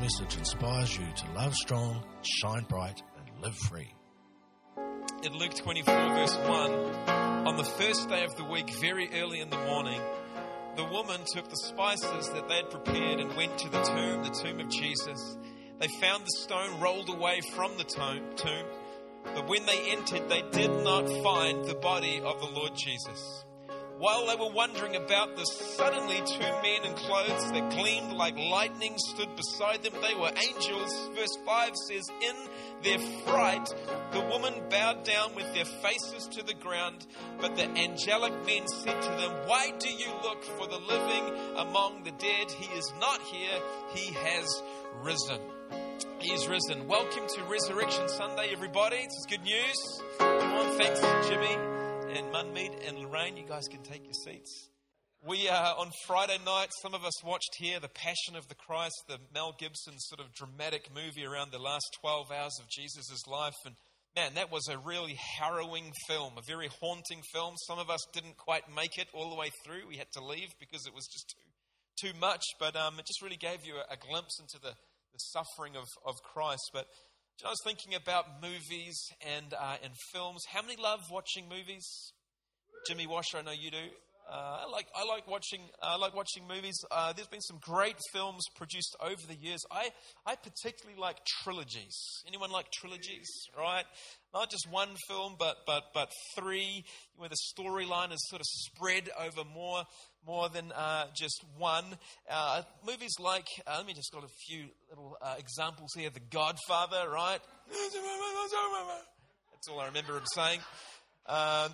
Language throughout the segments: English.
message inspires you to love strong, shine bright, and live free. In Luke 24, verse 1, on the first day of the week, very early in the morning, the woman took the spices that they had prepared and went to the tomb, the tomb of Jesus. They found the stone rolled away from the tomb, but when they entered, they did not find the body of the Lord Jesus. While they were wondering about this, suddenly two men in clothes that gleamed like lightning stood beside them. They were angels. Verse 5 says, In their fright, the woman bowed down with their faces to the ground. But the angelic men said to them, Why do you look for the living among the dead? He is not here, he has risen. He is risen. Welcome to Resurrection Sunday, everybody. This is good news. Come on, thanks, Jimmy and Munmead and Lorraine, you guys can take your seats. We, uh, on Friday night, some of us watched here The Passion of the Christ, the Mel Gibson sort of dramatic movie around the last 12 hours of Jesus' life. And man, that was a really harrowing film, a very haunting film. Some of us didn't quite make it all the way through. We had to leave because it was just too, too much. But um, it just really gave you a, a glimpse into the, the suffering of, of Christ. But I was thinking about movies and, uh, and films. How many love watching movies? Jimmy Washer, I know you do. Uh, I like I like watching I like watching movies. Uh, there's been some great films produced over the years. I I particularly like trilogies. Anyone like trilogies? Right, not just one film, but but but three, where the storyline is sort of spread over more more than uh, just one. Uh, movies like uh, let me just got a few little uh, examples here. The Godfather, right? That's all I remember him saying.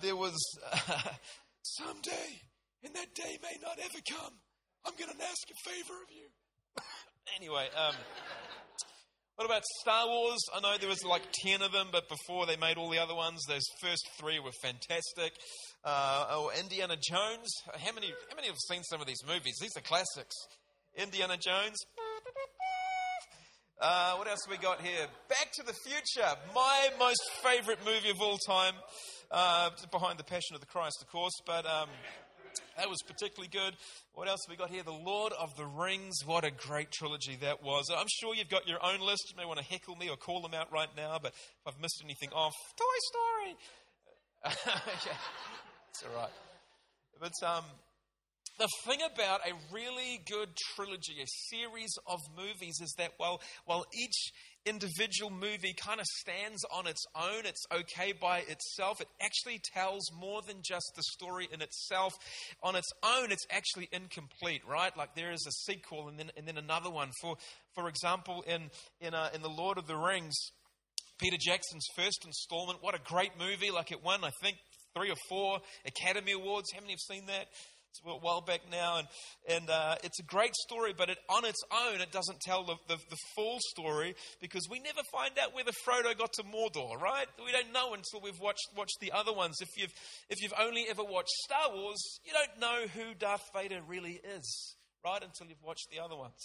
there was someday and that day may not ever come. I'm going to ask a favor of you. anyway, um, what about Star Wars? I know there was like 10 of them, but before they made all the other ones, those first three were fantastic. Uh, oh, Indiana Jones. How many, how many have seen some of these movies? These are classics. Indiana Jones. Uh, what else we got here? Back to the Future, my most favorite movie of all time. Uh, behind the Passion of the Christ, of course, but um, that was particularly good. What else we got here? The Lord of the Rings. What a great trilogy that was. I'm sure you've got your own list. You may want to heckle me or call them out right now, but if I've missed anything off, Toy Story. it's all right. But um, the thing about a really good trilogy, a series of movies, is that while, while each individual movie kind of stands on its own, it's okay by itself, it actually tells more than just the story in itself. On its own, it's actually incomplete, right? Like there is a sequel and then, and then another one. For, for example, in, in, uh, in The Lord of the Rings, Peter Jackson's first installment, what a great movie. Like it won, I think, three or four Academy Awards. How many have seen that? It's a while back now, and, and uh, it's a great story, but it, on its own, it doesn't tell the, the, the, full story because we never find out whether Frodo got to Mordor, right? We don't know until we've watched, watched the other ones. If you've, if you've only ever watched Star Wars, you don't know who Darth Vader really is, right? Until you've watched the other ones.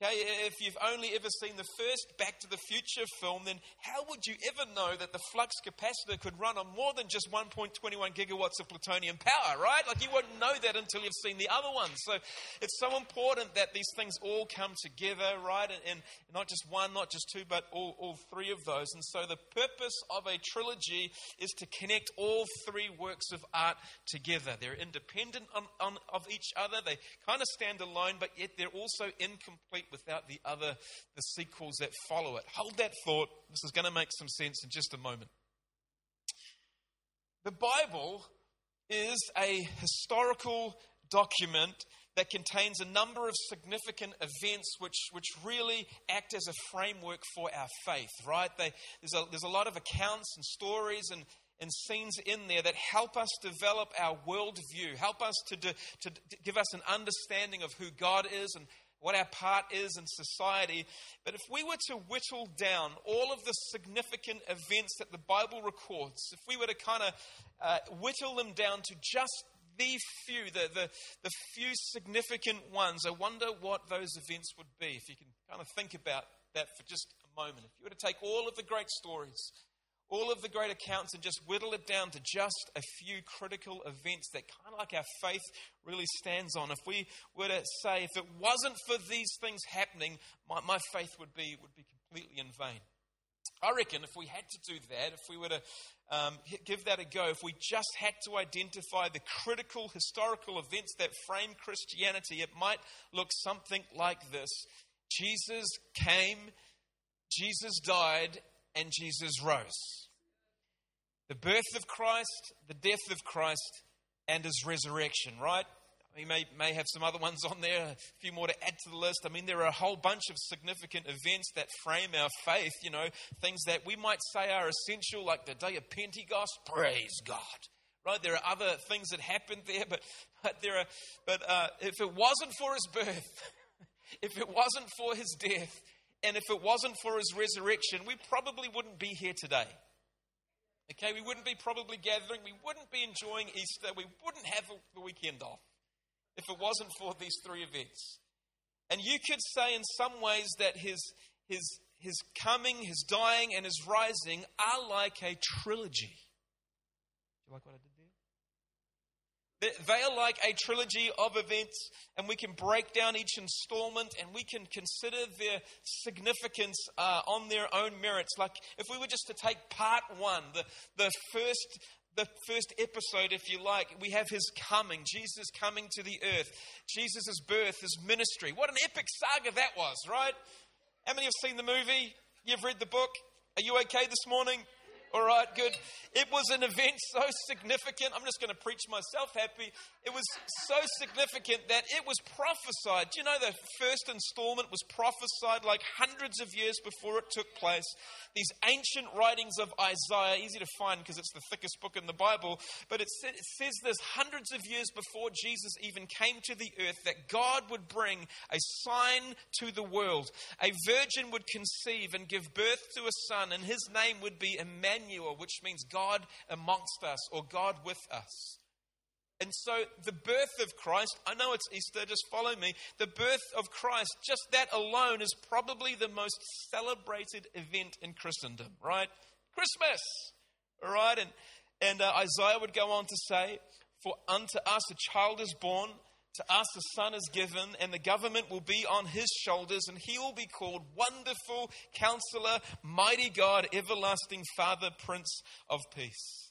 Okay, if you've only ever seen the first Back to the Future film, then how would you ever know that the flux capacitor could run on more than just 1.21 gigawatts of plutonium power, right? Like you won't know that until you've seen the other ones. So it's so important that these things all come together, right? And, and not just one, not just two, but all, all three of those. And so the purpose of a trilogy is to connect all three works of art together. They're independent on, on, of each other, they kind of stand alone, but yet they're also incomplete without the other, the sequels that follow it. Hold that thought. This is going to make some sense in just a moment. The Bible is a historical document that contains a number of significant events which, which really act as a framework for our faith, right? They, there's, a, there's a lot of accounts and stories and, and scenes in there that help us develop our worldview, help us to, to, to give us an understanding of who God is and what our part is in society. But if we were to whittle down all of the significant events that the Bible records, if we were to kind of uh, whittle them down to just the few, the, the, the few significant ones, I wonder what those events would be. If you can kind of think about that for just a moment. If you were to take all of the great stories, all of the great accounts and just whittle it down to just a few critical events that kind of like our faith really stands on. If we were to say, if it wasn't for these things happening, my, my faith would be, would be completely in vain. I reckon if we had to do that, if we were to um, give that a go, if we just had to identify the critical historical events that frame Christianity, it might look something like this Jesus came, Jesus died, and Jesus rose. The birth of Christ, the death of Christ, and his resurrection, right? We may, may have some other ones on there, a few more to add to the list. I mean, there are a whole bunch of significant events that frame our faith, you know, things that we might say are essential, like the day of Pentecost. Praise God. Right? There are other things that happened there, but, but there are, but uh, if it wasn't for his birth, if it wasn't for his death, and if it wasn't for his resurrection, we probably wouldn't be here today. Okay, we wouldn't be probably gathering, we wouldn't be enjoying Easter, we wouldn't have the weekend off if it wasn't for these three events. And you could say, in some ways, that his, his, his coming, his dying, and his rising are like a trilogy. Do you like what I did there? They are like a trilogy of events, and we can break down each installment and we can consider their significance uh, on their own merits. Like if we were just to take part one, the, the first the first episode, if you like, we have his coming, Jesus coming to the earth, Jesus' birth, his ministry. What an epic saga that was, right? How many have seen the movie? You've read the book? Are you okay this morning? All right, good. It was an event so significant. I'm just going to preach myself happy. It was so significant that it was prophesied. Do you know the first installment was prophesied like hundreds of years before it took place? These ancient writings of Isaiah, easy to find because it's the thickest book in the Bible, but it, it says this hundreds of years before Jesus even came to the earth that God would bring a sign to the world. A virgin would conceive and give birth to a son, and his name would be Emmanuel Emmanuel, which means God amongst us or God with us. And so the birth of Christ, I know it's Easter, just follow me. The birth of Christ, just that alone is probably the most celebrated event in Christendom, right? Christmas, all right? And, and uh, Isaiah would go on to say, For unto us a child is born, to us a son is given, and the government will be on his shoulders, and he will be called Wonderful Counselor, Mighty God, Everlasting Father, Prince of Peace.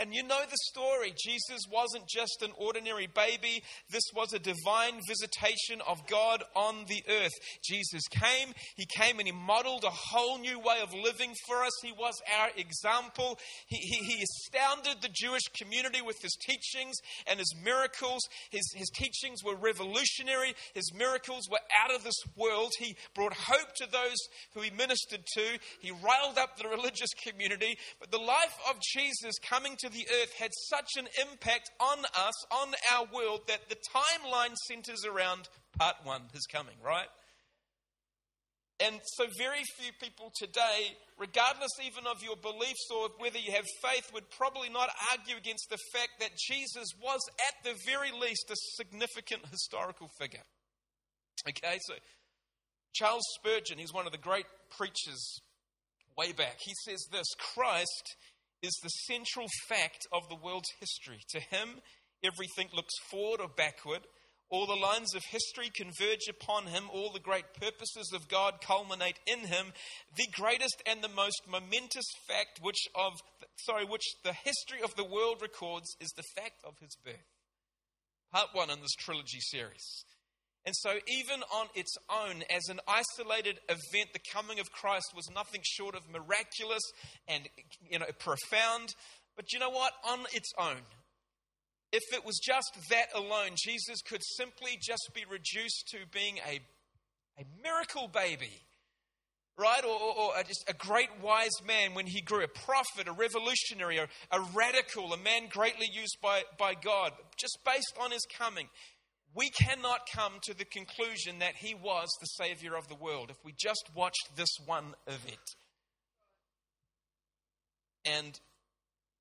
And you know the story. Jesus wasn't just an ordinary baby, this was a divine visitation of God on the earth. Jesus came, He came and He modeled a whole new way of living for us. He was our example. He, he, he astounded the Jewish community with His teachings and His miracles. His, his teachings were revolutionary, His miracles were out of this world. He brought hope to those who He ministered to, He riled up the religious community. But the life of Jesus coming to the earth had such an impact on us, on our world, that the timeline centers around part one, his coming, right? And so, very few people today, regardless even of your beliefs or whether you have faith, would probably not argue against the fact that Jesus was, at the very least, a significant historical figure. Okay, so Charles Spurgeon, he's one of the great preachers way back, he says this Christ is the central fact of the world's history. To him, everything looks forward or backward. All the lines of history converge upon him. All the great purposes of God culminate in him. The greatest and the most momentous fact which of sorry, which the history of the world records is the fact of his birth. Part one in this trilogy series. And so, even on its own, as an isolated event, the coming of Christ was nothing short of miraculous and you know, profound. But you know what? On its own, if it was just that alone, Jesus could simply just be reduced to being a, a miracle baby, right? Or, or, or, just a great wise man when he grew, a prophet, a revolutionary, a, a radical, a man greatly used by, by God, just based on his coming we cannot come to the conclusion that he was the Savior of the world if we just watched this one event. And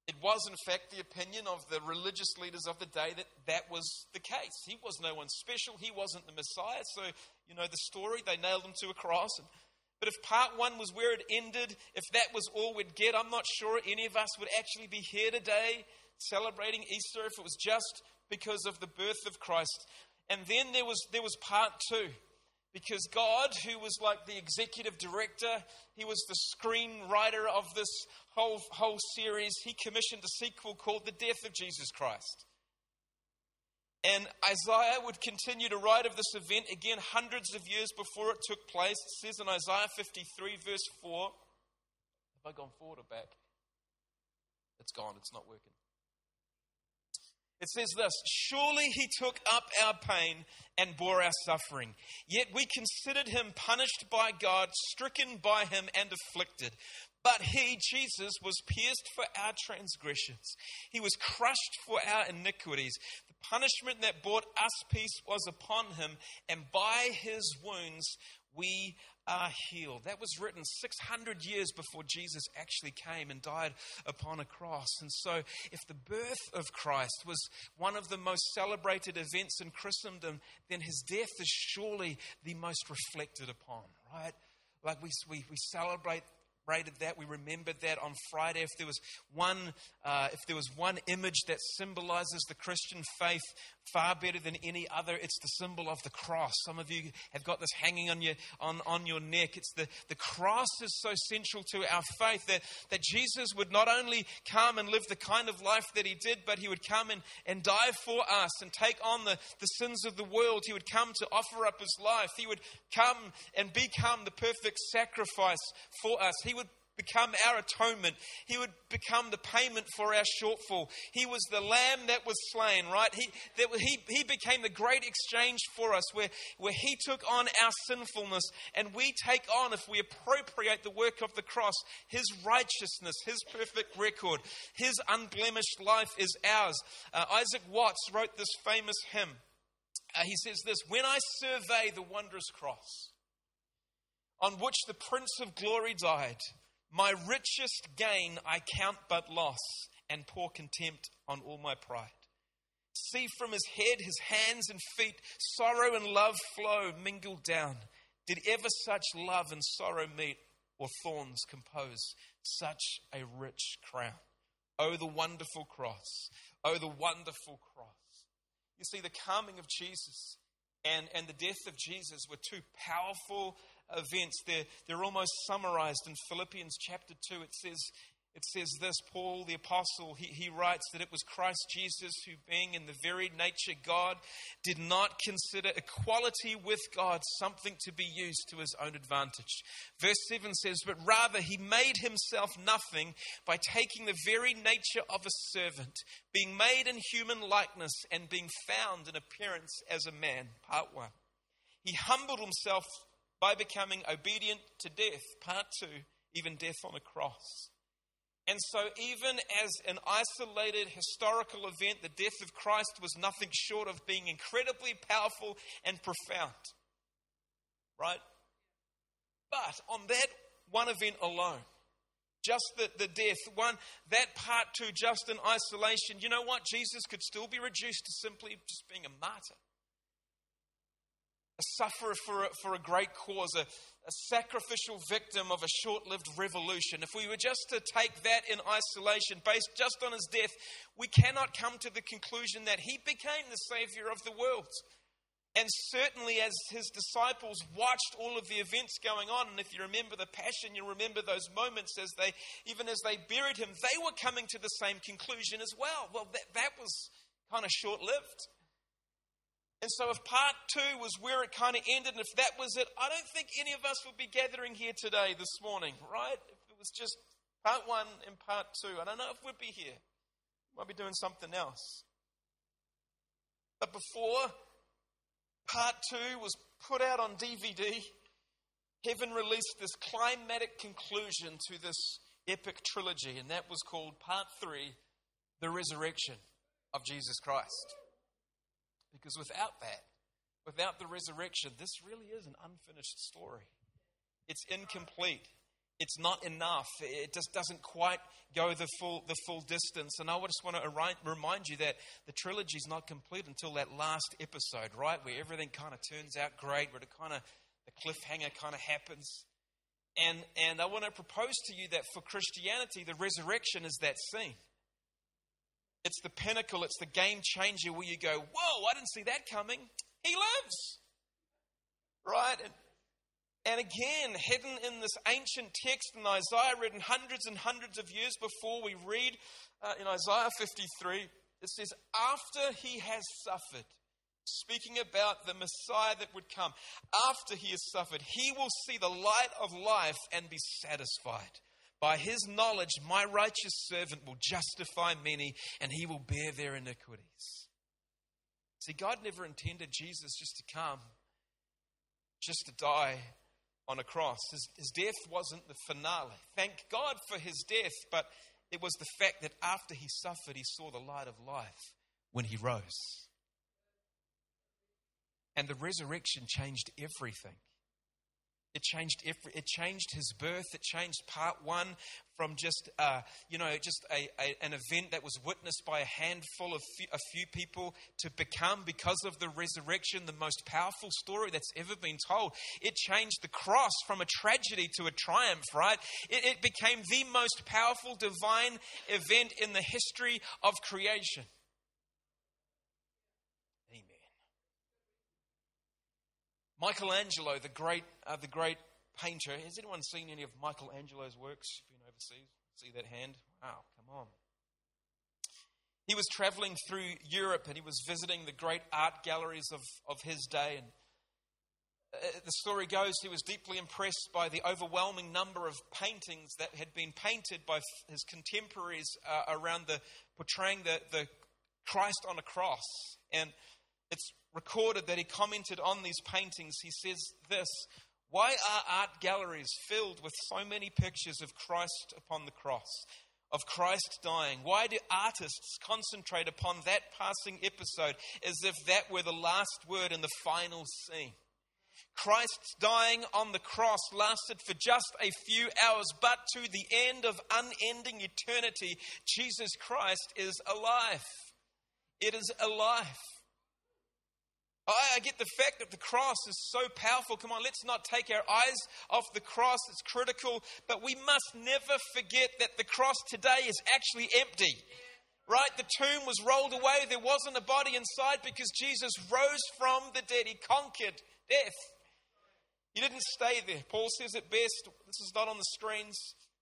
it was, in fact, the opinion of the religious leaders of the day that that was the case. He was no one special. He wasn't the Messiah. So, you know, the story, they nailed him to a cross. And But if part one was where it ended, if that was all we'd get, I'm not sure any of us would actually be here today celebrating Easter if it was just because of the birth of Christ. And then there was, there was part two. Because God, who was like the executive director, he was the screenwriter of this whole, whole series, he commissioned a sequel called The Death of Jesus Christ. And Isaiah would continue to write of this event again hundreds of years before it took place. It says in Isaiah 53, verse 4. Have I gone forward or back? It's gone, it's not working. It says this Surely he took up our pain and bore our suffering. Yet we considered him punished by God, stricken by him, and afflicted. But he, Jesus, was pierced for our transgressions. He was crushed for our iniquities. The punishment that brought us peace was upon him, and by his wounds we are healed. That was written 600 years before Jesus actually came and died upon a cross. And so, if the birth of Christ was one of the most celebrated events in Christendom, then his death is surely the most reflected upon, right? Like we, we, we celebrate celebrated that. We remembered that on Friday. If there was one, uh, if there was one image that symbolizes the Christian faith far better than any other, it's the symbol of the cross. Some of you have got this hanging on your on, on your neck. It's the the cross is so central to our faith that that Jesus would not only come and live the kind of life that he did, but he would come and, and die for us and take on the, the sins of the world. He would come to offer up his life. He would come and become the perfect sacrifice for us. He become our atonement. He would become the payment for our shortfall. He was the lamb that was slain, right? He, that, he, he became the great exchange for us where, where he took on our sinfulness and we take on, if we appropriate the work of the cross, his righteousness, his perfect record, his unblemished life is ours. Uh, Isaac Watts wrote this famous hymn. Uh, he says this When I survey the wondrous cross on which the Prince of Glory died, my richest gain I count but loss, and pour contempt on all my pride. See from his head, his hands and feet, sorrow and love flow mingled down. Did ever such love and sorrow meet, or thorns compose such a rich crown? Oh, the wonderful cross! Oh, the wonderful cross! You see, the coming of Jesus and, and the death of Jesus were two powerful events. They're, they're almost summarized in Philippians chapter 2. It says, it says this Paul the Apostle, he, he writes that it was Christ Jesus who, being in the very nature God, did not consider equality with God something to be used to his own advantage. Verse 7 says, But rather he made himself nothing by taking the very nature of a servant, being made in human likeness, and being found in appearance as a man. Part 1. He humbled himself by becoming obedient to death. Part two, even death on a cross. And so, even as an isolated historical event, the death of Christ was nothing short of being incredibly powerful and profound. Right? But on that one event alone, just the, the death, one, that part two, just in isolation, you know what? Jesus could still be reduced to simply just being a martyr a sufferer for a, for a great cause, a, a sacrificial victim of a short lived revolution. If we were just to take that in isolation, based just on his death, we cannot come to the conclusion that he became the Savior of the world. And certainly, as his disciples watched all of the events going on, and if you remember the passion, you remember those moments as they, even as they buried him, they were coming to the same conclusion as well. Well, that, that was kind of short lived. And so, if part two was where it kind of ended, and if that was it, I don't think any of us would be gathering here today, this morning, right? If it was just part one and part two, I don't know if we'd be here. We might be doing something else. But before part two was put out on DVD, heaven released this climatic conclusion to this epic trilogy, and that was called Part Three The Resurrection of Jesus Christ. Because without that, without the resurrection, this really is an unfinished story. It's incomplete. It's not enough. It just doesn't quite go the full, the full distance. And I just want to remind you that the trilogy is not complete until that last episode, right? Where everything kind of turns out great, where the kind of the cliffhanger kind of happens. And, and I want to propose to you that for Christianity, the resurrection is that scene. It's the pinnacle, it's the game changer where you go, Whoa, I didn't see that coming. He lives. Right? And, and again, hidden in this ancient text in Isaiah, written hundreds and hundreds of years before we read uh, in Isaiah 53, it says, After he has suffered, speaking about the Messiah that would come, after he has suffered, he will see the light of life and be satisfied. By his knowledge, my righteous servant will justify many and he will bear their iniquities. See, God never intended Jesus just to come, just to die on a cross. His, his death wasn't the finale. Thank God for his death, but it was the fact that after he suffered, he saw the light of life when he rose. And the resurrection changed everything. It changed every, it changed his birth. It changed part one from just uh, you know just a, a, an event that was witnessed by a handful of few, a few people to become because of the resurrection the most powerful story that's ever been told. It changed the cross from a tragedy to a triumph. Right? It, it became the most powerful divine event in the history of creation. Michelangelo, the great, uh, the great painter. Has anyone seen any of Michelangelo's works? You've Been overseas? See that hand? Wow, come on. He was traveling through Europe and he was visiting the great art galleries of, of his day. And uh, the story goes he was deeply impressed by the overwhelming number of paintings that had been painted by his contemporaries uh, around the portraying the, the Christ on a cross. And it's recorded that he commented on these paintings. He says this Why are art galleries filled with so many pictures of Christ upon the cross? Of Christ dying? Why do artists concentrate upon that passing episode as if that were the last word in the final scene? Christ's dying on the cross lasted for just a few hours, but to the end of unending eternity, Jesus Christ is alive. It is alive. I get the fact that the cross is so powerful. Come on, let's not take our eyes off the cross. It's critical. But we must never forget that the cross today is actually empty. Right? The tomb was rolled away. There wasn't a body inside because Jesus rose from the dead. He conquered death. He didn't stay there. Paul says it best. This is not on the screens.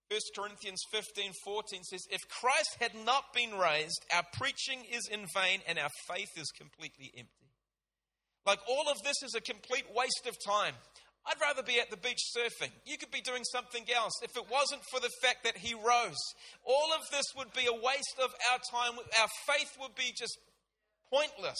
1 Corinthians 15 14 says, If Christ had not been raised, our preaching is in vain and our faith is completely empty. Like all of this is a complete waste of time. I'd rather be at the beach surfing. You could be doing something else. If it wasn't for the fact that he rose, all of this would be a waste of our time. Our faith would be just pointless.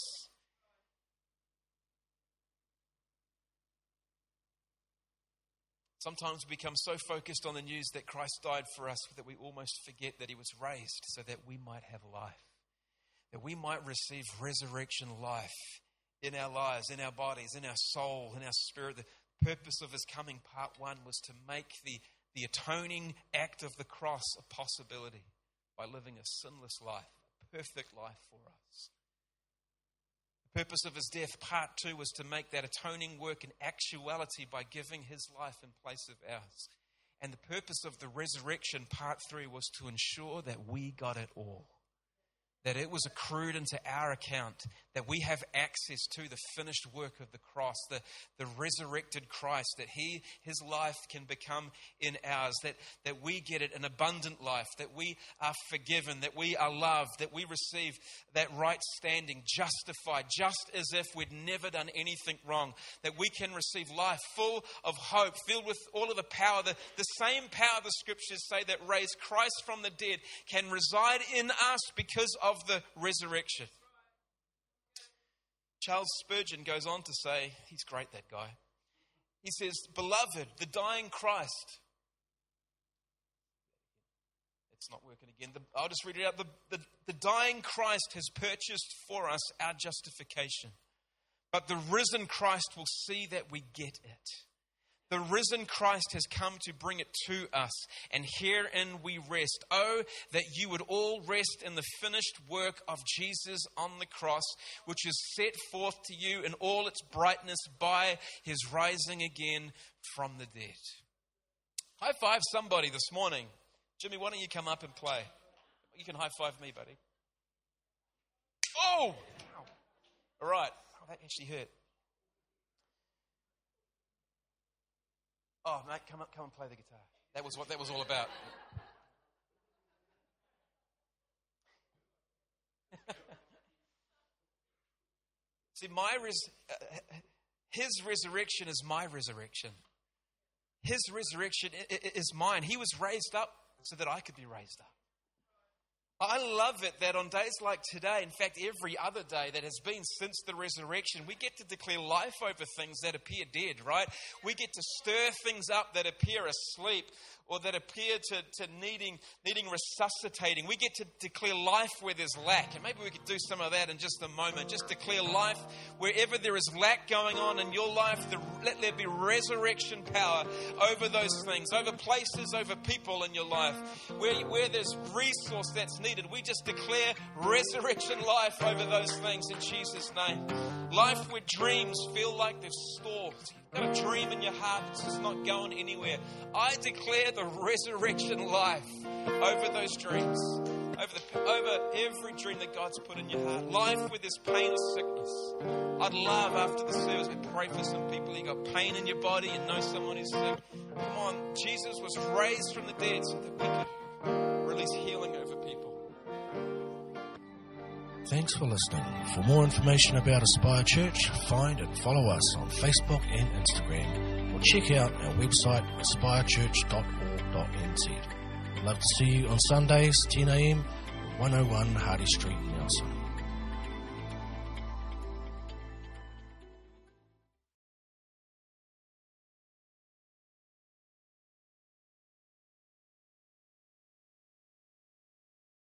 Sometimes we become so focused on the news that Christ died for us that we almost forget that he was raised so that we might have life, that we might receive resurrection life in our lives, in our bodies, in our soul, in our spirit. The purpose of his coming, part one, was to make the, the atoning act of the cross a possibility by living a sinless life, a perfect life for us. The purpose of his death, part two, was to make that atoning work an actuality by giving his life in place of ours. And the purpose of the resurrection, part three, was to ensure that we got it all that it was accrued into our account, that we have access to the finished work of the cross, the, the resurrected Christ, that He, His life can become in ours, that, that we get it an abundant life, that we are forgiven, that we are loved, that we receive that right standing, justified, just as if we'd never done anything wrong, that we can receive life full of hope, filled with all of the power, the, the same power the scriptures say that raised Christ from the dead can reside in us because of of the resurrection. Charles Spurgeon goes on to say, he's great, that guy. He says, Beloved, the dying Christ. It's not working again. The, I'll just read it out. The, the, the dying Christ has purchased for us our justification, but the risen Christ will see that we get it. The risen Christ has come to bring it to us, and herein we rest. Oh, that you would all rest in the finished work of Jesus on the cross, which is set forth to you in all its brightness by his rising again from the dead. High five somebody this morning. Jimmy, why don't you come up and play? You can high five me, buddy. Oh! All right. Oh, that actually hurt. Oh, mate, come up, come and play the guitar. That was what that was all about. See, my res- uh, his resurrection is my resurrection. His resurrection is mine. He was raised up so that I could be raised up. I love it that on days like today, in fact, every other day that has been since the resurrection, we get to declare life over things that appear dead, right? We get to stir things up that appear asleep or that appear to, to needing, needing resuscitating. We get to declare life where there's lack. And maybe we could do some of that in just a moment. Just declare life wherever there is lack going on in your life. The, let there be resurrection power over those things, over places, over people in your life. Where, where there's resource that's needed, we just declare resurrection life over those things in Jesus' name. Life where dreams feel like they've stalled got a dream in your heart that's just not going anywhere. I declare the resurrection life over those dreams, over, the, over every dream that God's put in your heart. Life with this pain or sickness. I'd love after the service we pray for some people. You got pain in your body and know someone who's sick. Come on, Jesus was raised from the dead so that we could release healing. Thanks for listening. For more information about Aspire Church, find and follow us on Facebook and Instagram, or check out our website aspirechurch.org.nz. We'd love to see you on Sundays, 10am, 101 Hardy Street.